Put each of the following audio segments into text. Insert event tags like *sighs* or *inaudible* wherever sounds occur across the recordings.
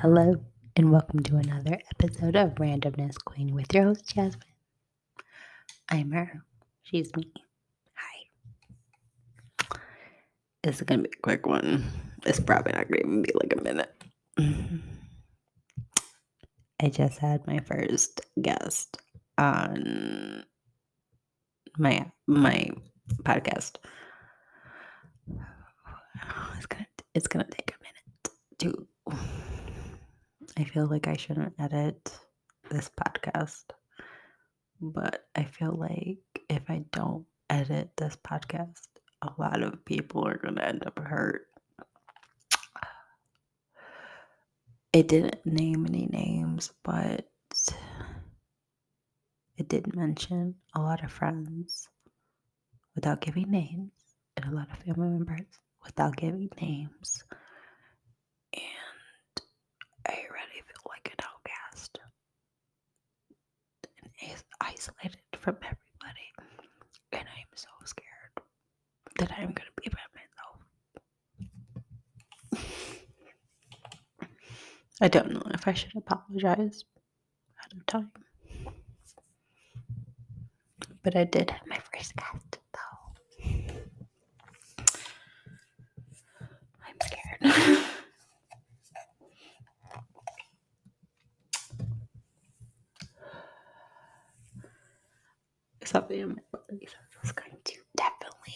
Hello, and welcome to another episode of Randomness Queen with your host, Jasmine. I'm her. She's me. Hi. This is going to be a quick one. It's probably not going to even be like a minute. I just had my first guest on my my podcast. It's gonna it's gonna take a minute to I feel like I shouldn't edit this podcast, but I feel like if I don't edit this podcast, a lot of people are going to end up hurt. It didn't name any names, but it did mention a lot of friends without giving names and a lot of family members without giving names. And I already feel like an outcast and is isolated from everybody. And I'm so scared that I'm to be by myself. *laughs* I don't know if I should apologize at a time. But I did have my first guest, though. I'm scared. Something in my going to definitely,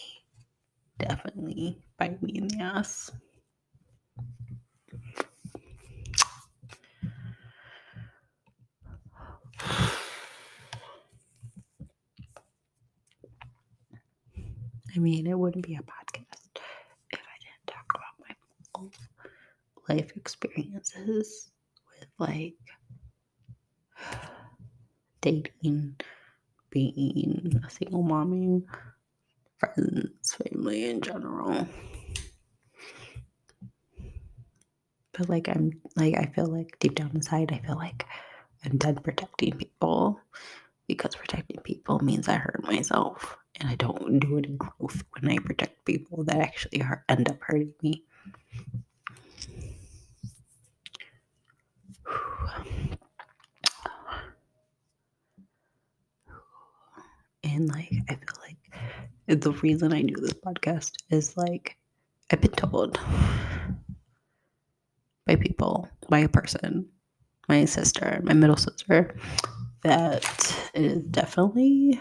definitely bite me in the ass. I mean, it wouldn't be a podcast if I didn't talk about my life experiences with like dating, being a single mommy, friends, family in general. But like I'm like I feel like deep down inside I feel like I'm done protecting people because protecting people means I hurt myself and I don't do any growth when I protect people that actually hurt, end up hurting me. And like, I feel like the reason I do this podcast is like, I've been told by people, by a person, my sister, my middle sister, that it is definitely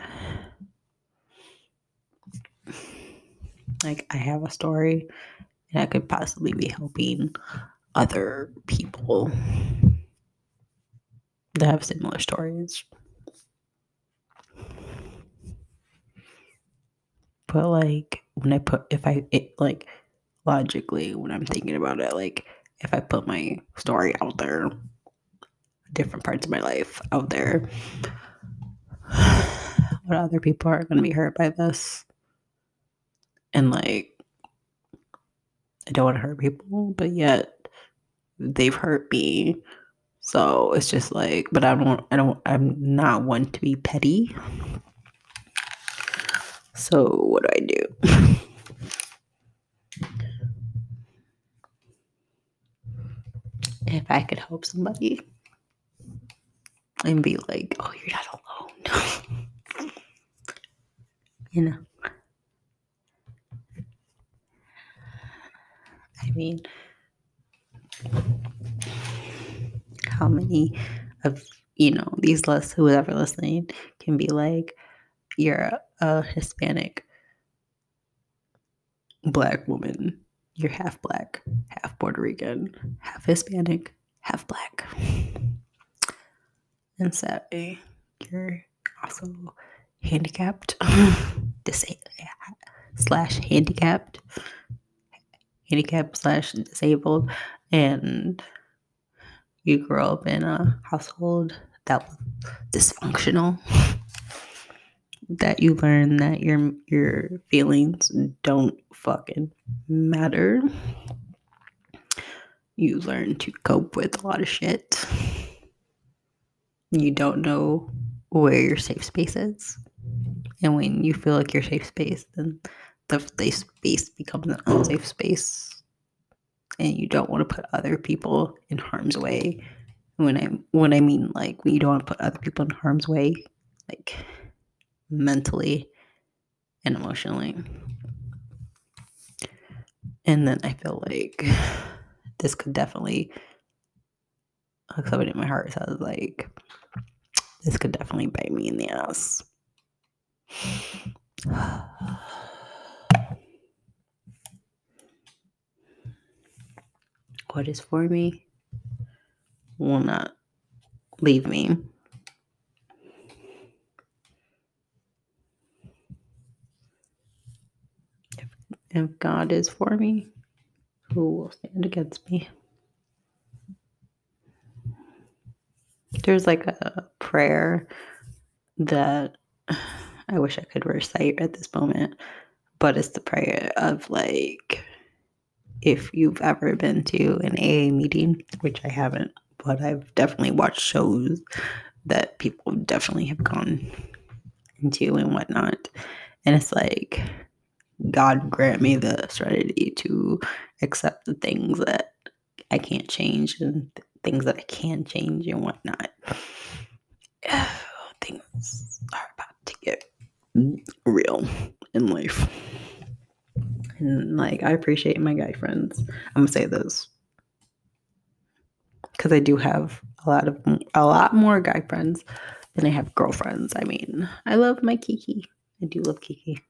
like I have a story and I could possibly be helping other people that have similar stories. But like when I put if I it like logically when I'm thinking about it, like if I put my story out there, different parts of my life out there, *sighs* what other people are gonna be hurt by this and like I don't want to hurt people, but yet they've hurt me. So it's just like, but I don't, I don't, I'm not one to be petty. So what do I do? if I could help somebody and be like, oh, you're not alone. *laughs* you know. I mean, how many of you know these lists, whoever listening, can be like, you're a, Hispanic black woman, you're half black, half Puerto Rican, half Hispanic, half black, and sadly, you're also handicapped, *laughs* disabled slash handicapped. Handicapped slash disabled. And you grew up in a household that was dysfunctional *laughs* that you learn that your your feelings don't fucking matter you learn to cope with a lot of shit. You don't know where your safe space is. And when you feel like your safe space then the safe space becomes an unsafe space. And you don't want to put other people in harm's way. When I when I mean like when you don't want to put other people in harm's way, like mentally and emotionally. And then I feel like this could definitely like somebody in my heart says like this could definitely bite me in the ass. *sighs* what is for me will not leave me. If, God is for me, who will stand against me? There's like a prayer that I wish I could recite at this moment, but it's the prayer of like, if you've ever been to an AA meeting, which I haven't, but I've definitely watched shows that people definitely have gone into and whatnot. And it's like, God grant me the serenity to accept the things that I can't change and things that I can change and whatnot. *sighs* things are about to get real in life. And like, I appreciate my guy friends. I'm gonna say this because I do have a lot of a lot more guy friends than I have girlfriends. I mean, I love my Kiki. I do love Kiki.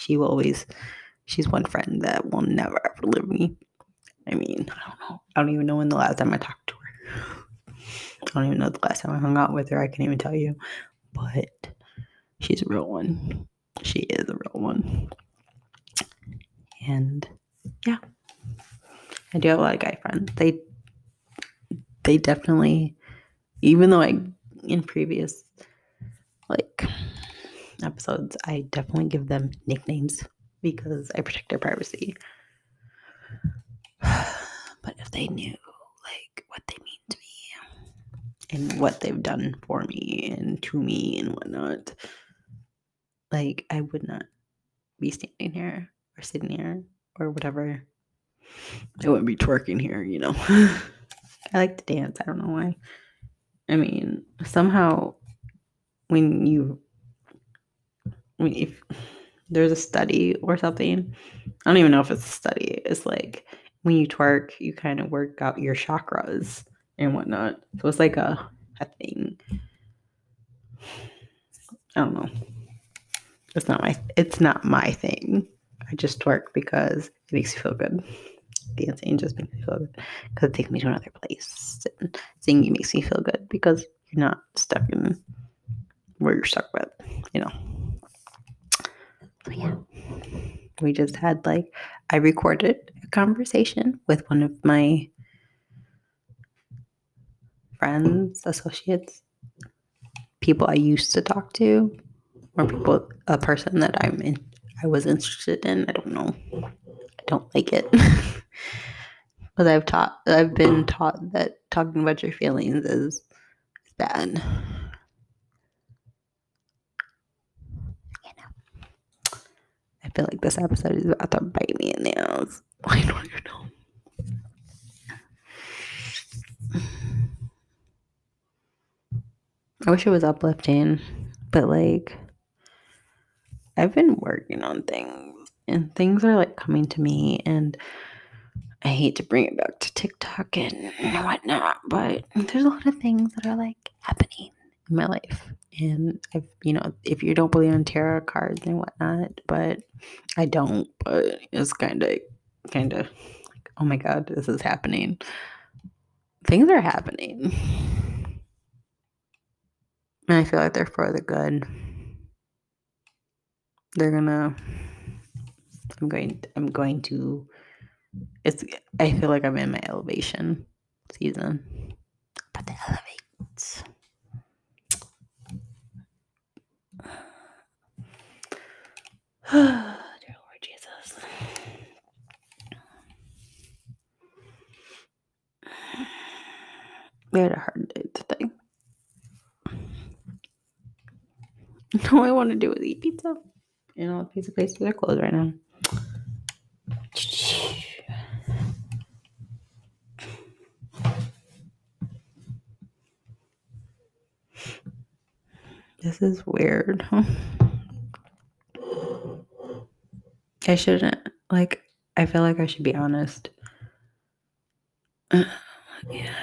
She will always. She's one friend that will never ever leave me. I mean, I don't know. I don't even know when the last time I talked to her. I don't even know the last time I hung out with her. I can't even tell you. But she's a real one. She is a real one. And yeah. I do have a lot of guy friends. They they definitely even though I in previous episodes I definitely give them nicknames because I protect their privacy. *sighs* But if they knew like what they mean to me and what they've done for me and to me and whatnot, like I would not be standing here or sitting here or whatever. I wouldn't be twerking here, you know. *laughs* I like to dance. I don't know why. I mean, somehow when you I mean, if there's a study or something, I don't even know if it's a study. It's like when you twerk, you kind of work out your chakras and whatnot. So it's like a, a thing. I don't know. It's not my it's not my thing. I just twerk because it makes me feel good. Dancing just makes me feel good because it takes me to another place. And singing makes me feel good because you're not stuck in where you're stuck with, you know. Yeah, we just had like I recorded a conversation with one of my friends, associates, people I used to talk to, or people a person that I'm in I was interested in. I don't know. I don't like it. *laughs* Because I've taught I've been taught that talking about your feelings is bad. I feel like this episode is about to bite me in the ass. I don't know. I wish it was uplifting, but like I've been working on things and things are like coming to me and I hate to bring it back to TikTok and whatnot, but there's a lot of things that are like happening in my life. And I've, you know, if you don't believe in tarot cards and whatnot, but I don't, but it's kind of, kind of like, oh my God, this is happening. Things are happening. And I feel like they're for the good. They're gonna, I'm going, I'm going to, it's, I feel like I'm in my elevation season. But the elevate. *sighs* Dear Lord Jesus. *sighs* We had a hard day today. *laughs* All I want to do is eat pizza. You know, pizza places are closed right now. *sighs* This is weird. *laughs* I shouldn't like I feel like I should be honest. *sighs* yeah.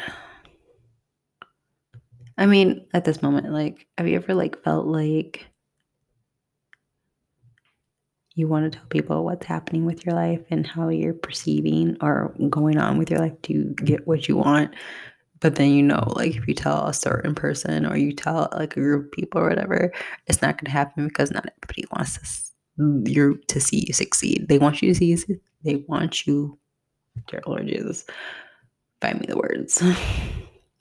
I mean, at this moment, like, have you ever like felt like you want to tell people what's happening with your life and how you're perceiving or going on with your life to get what you want? But then you know, like if you tell a certain person or you tell like a group of people or whatever, it's not gonna happen because not everybody wants to you to see you succeed. They want you to see you. Succeed. They want you, dear Lord Jesus, find me the words. *laughs*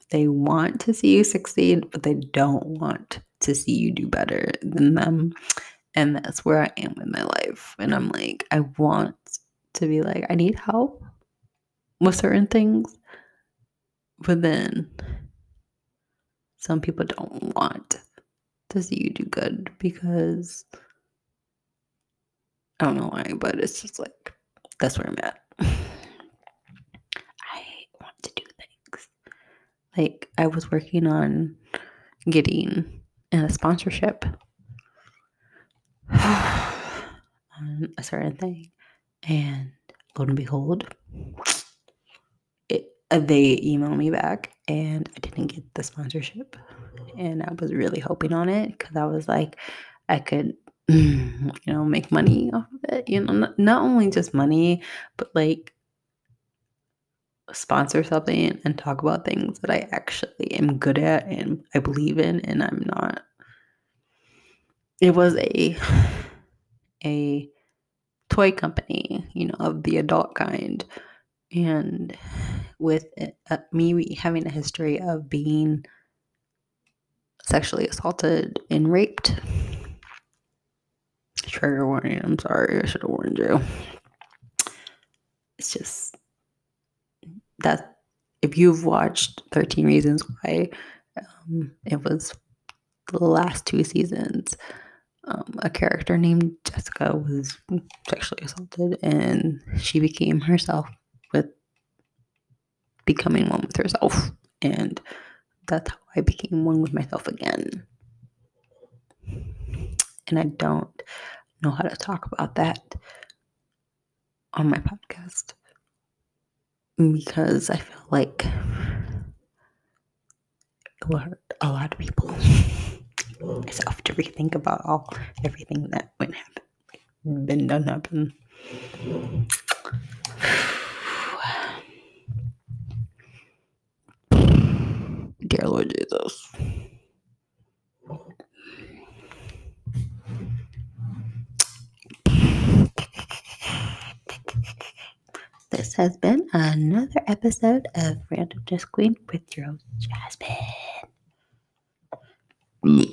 They want to see you succeed, but they don't want to see you do better than them. And that's where I am in my life. And I'm like, I want to be like, I need help with certain things. But then some people don't want to see you do good because I don't know why, but it's just like that's where I'm at. *sighs* I want to do things. Like I was working on getting a sponsorship *sighs* on a certain thing, and lo and behold, it, uh, they emailed me back, and I didn't get the sponsorship, and I was really hoping on it because I was like, I could. You know, make money off of it. You know, not, not only just money, but like sponsor something and talk about things that I actually am good at and I believe in and I'm not. It was a a toy company, you know, of the adult kind. And with it, uh, me having a history of being sexually assaulted and raped. Trigger warning, I'm sorry, I should have warned you. It's just that if you've watched 13 Reasons Why, um, it was the last two seasons. Um, a character named Jessica was sexually assaulted and she became herself with becoming one with herself. And that's how I became one with myself again. And I don't know how to talk about that on my podcast because I feel like it will hurt a lot of people. *laughs* Myself to rethink about all everything that went happen, been done happen. *sighs* Dear Lord Jesus. Has been another episode of Randomness Queen with your host, Jasmine.